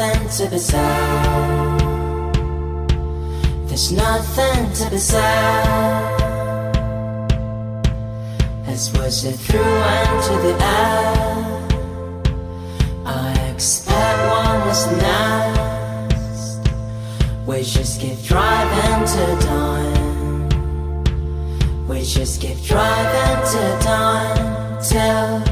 nothing to be said. There's nothing to be said. As was it through into the air. I expect one is next. We just keep driving to dawn. We just keep driving to dawn till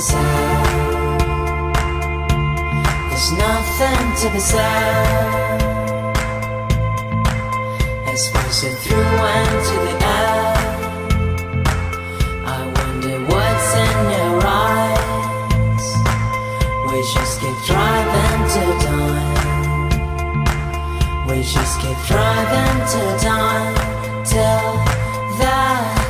be. There's nothing to be said. As passing through into the air, I wonder what's in your eyes. We just keep driving to dawn. We just keep driving to dawn till that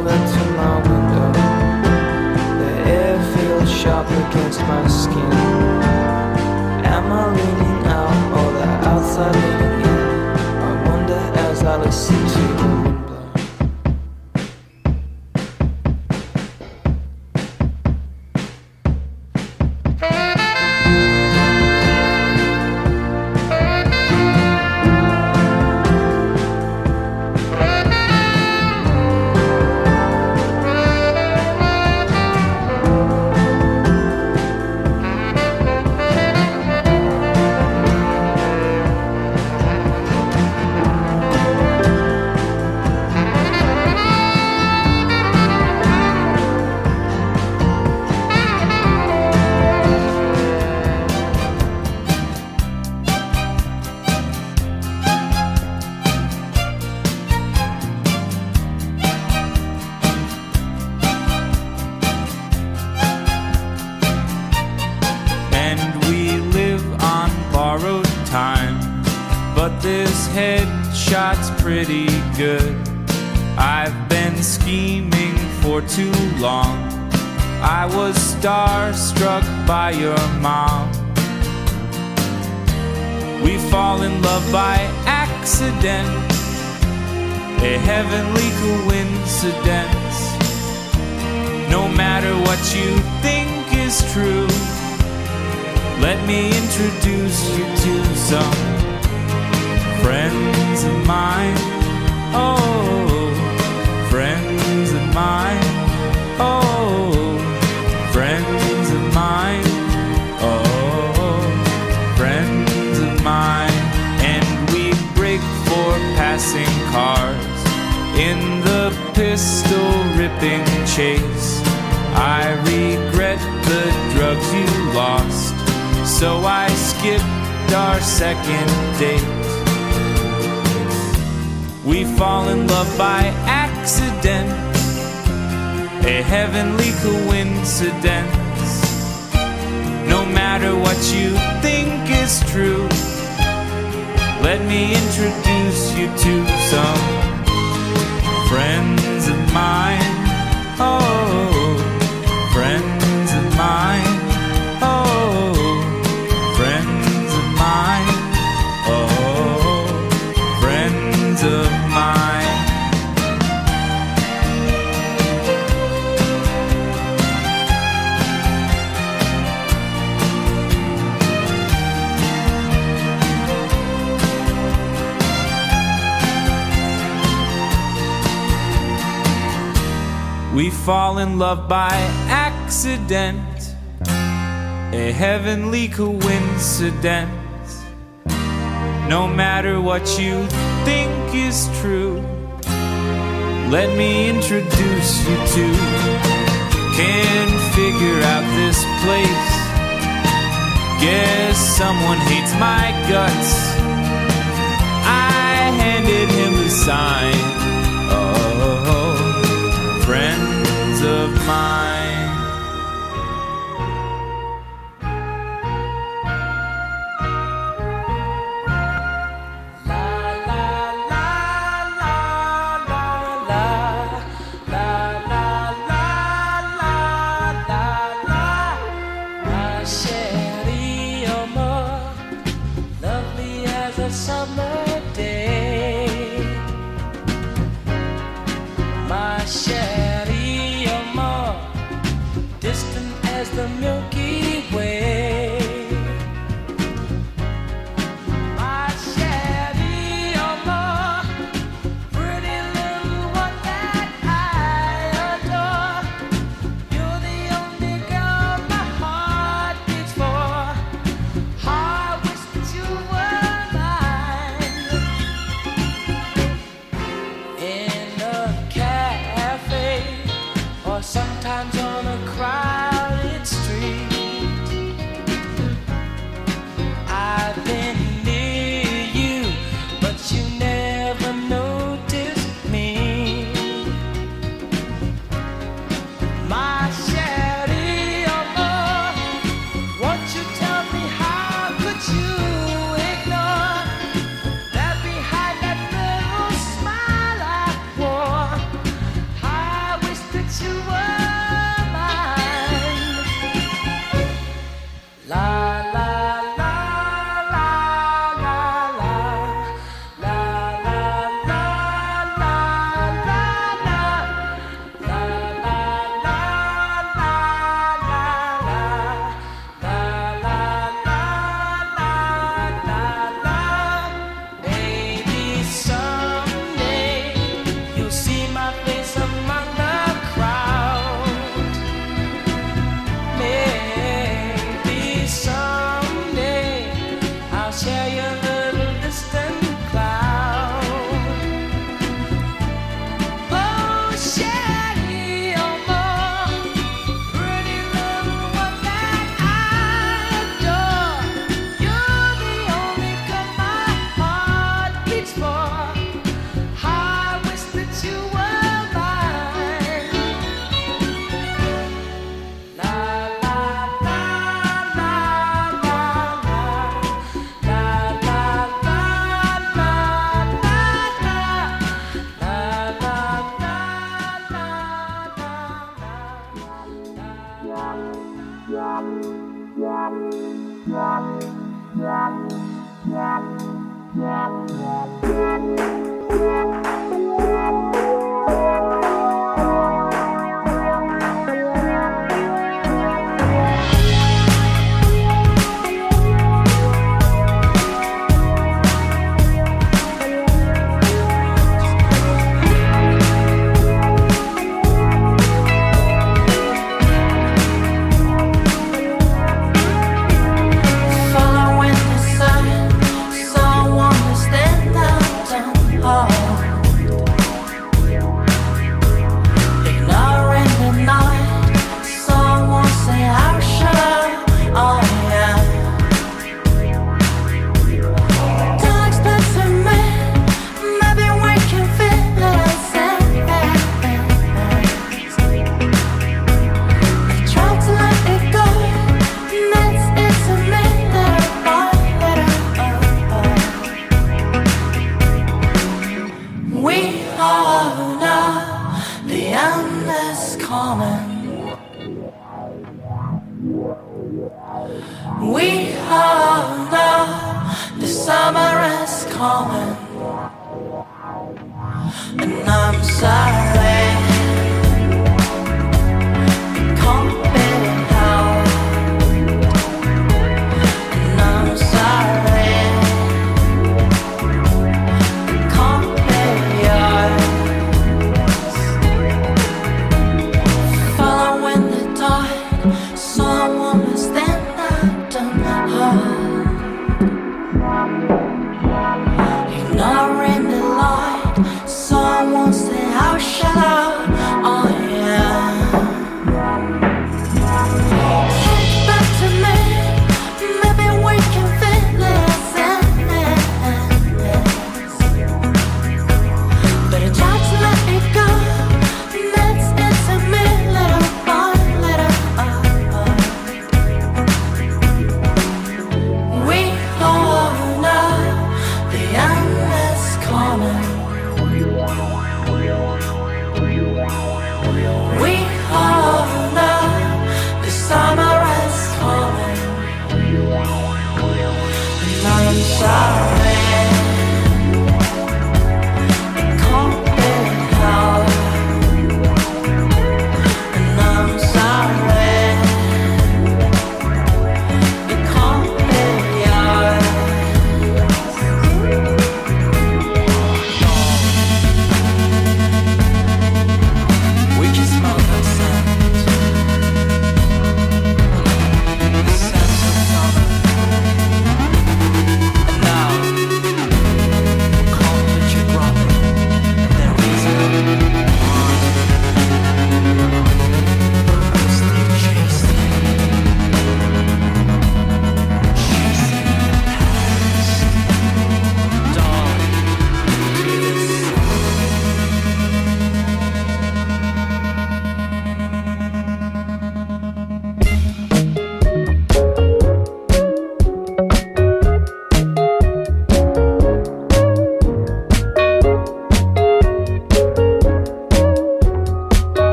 rolling to my window. The air feels sharp against my skin. a heavenly coincidence. No matter what you think is true, let me introduce you to some friends of mine. Oh, Fall in love by accident, a heavenly coincidence. No matter what you think is true, let me introduce you to. Can figure out this place. Guess someone hates my guts. I handed him the sign. of mine. cry.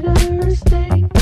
Thursday.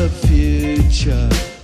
the future.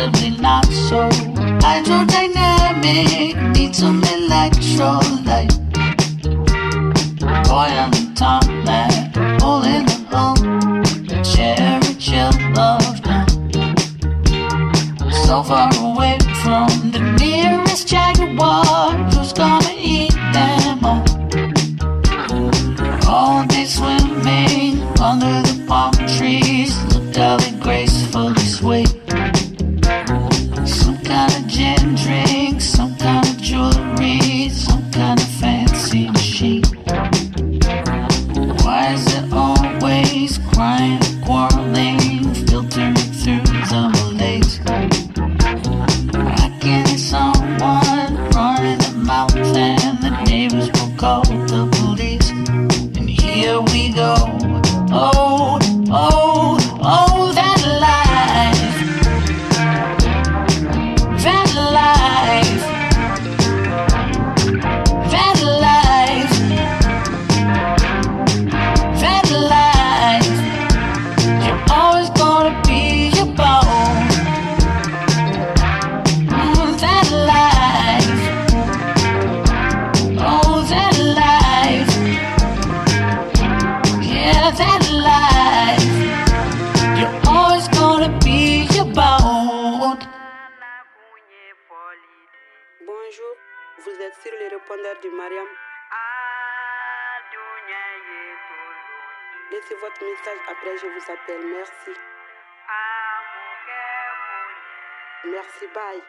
possibly not so. Hydrodynamic Need some electrolyte. Boy on the top mat, all in the home. Share a chill love now. So far away from the nearest jaguar who's gone. Merci. Merci, bye.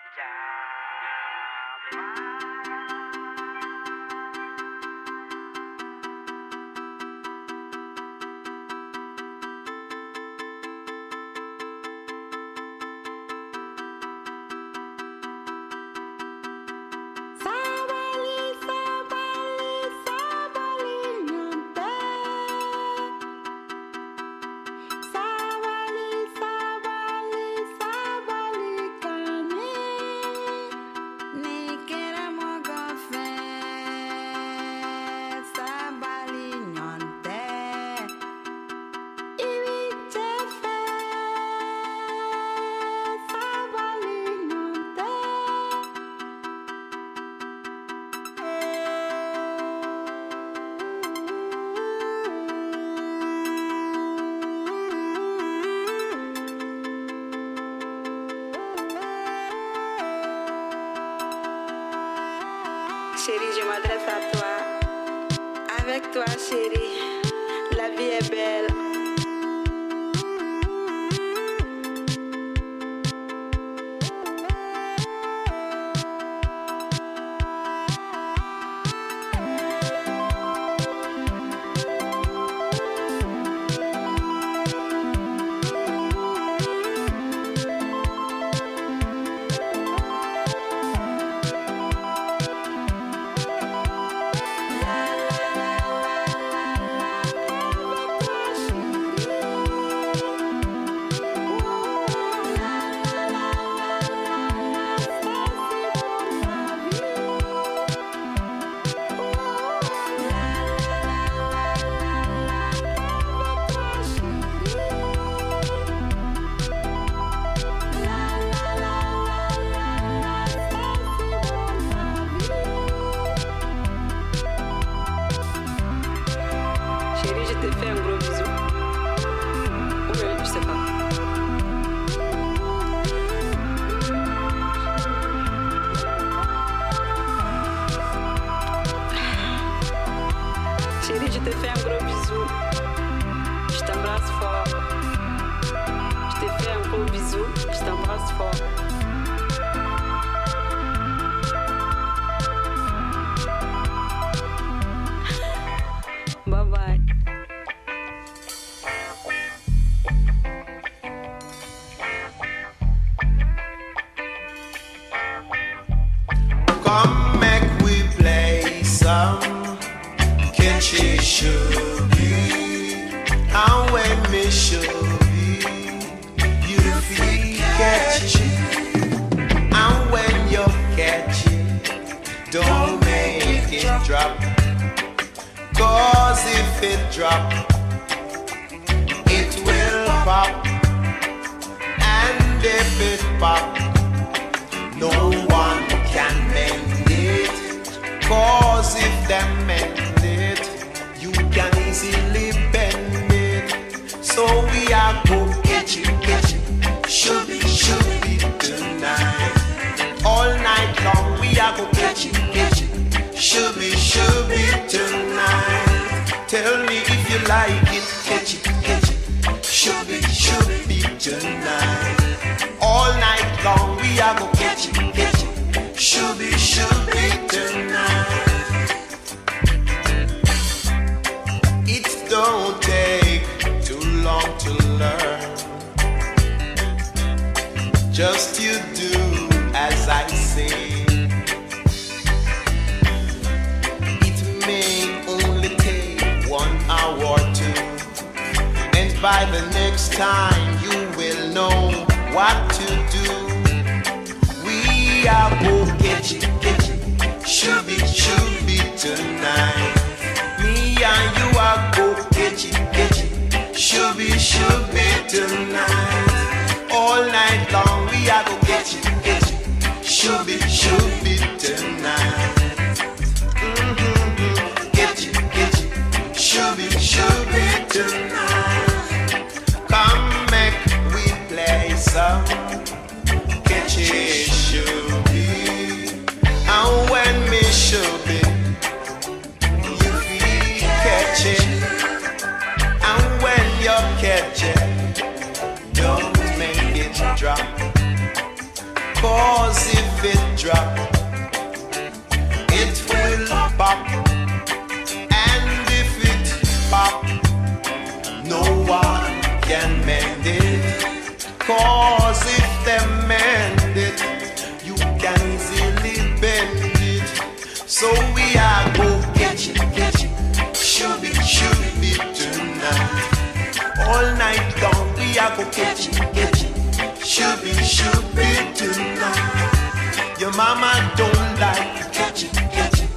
all night long. We are go catch it, catch it. Should be, should be tonight. Your mama don't like it. Catch it, catch it.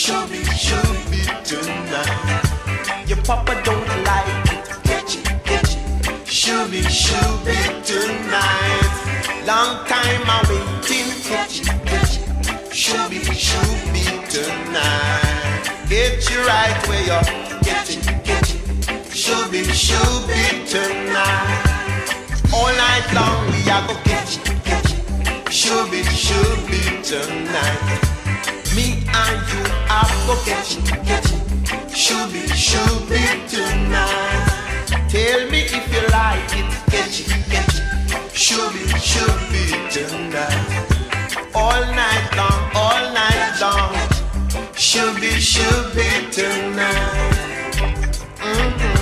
Should be, should be tonight. Your papa don't like it. Catch it, catch it. Should be, should be tonight. Long time I'm waiting. Catch it, catch it. Should be, should be tonight. Get you right where you're catch you, catch getting shooby, shooby tonight. All night long we are go catch, catch, shooby, shooby tonight. Me and you are go catch, catch, shooby, shooby tonight. Tell me if you like it, catch, catch, shooby, shooby tonight. All night long, all night long, Should be, should be tonight. Mm-hmm.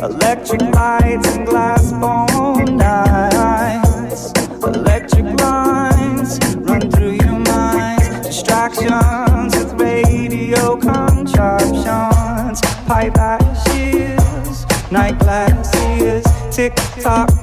Electric lights and glass bone eyes. Electric lines run through your mind Distractions with radio contraptions Pipe ashes, night glasses, tick-tock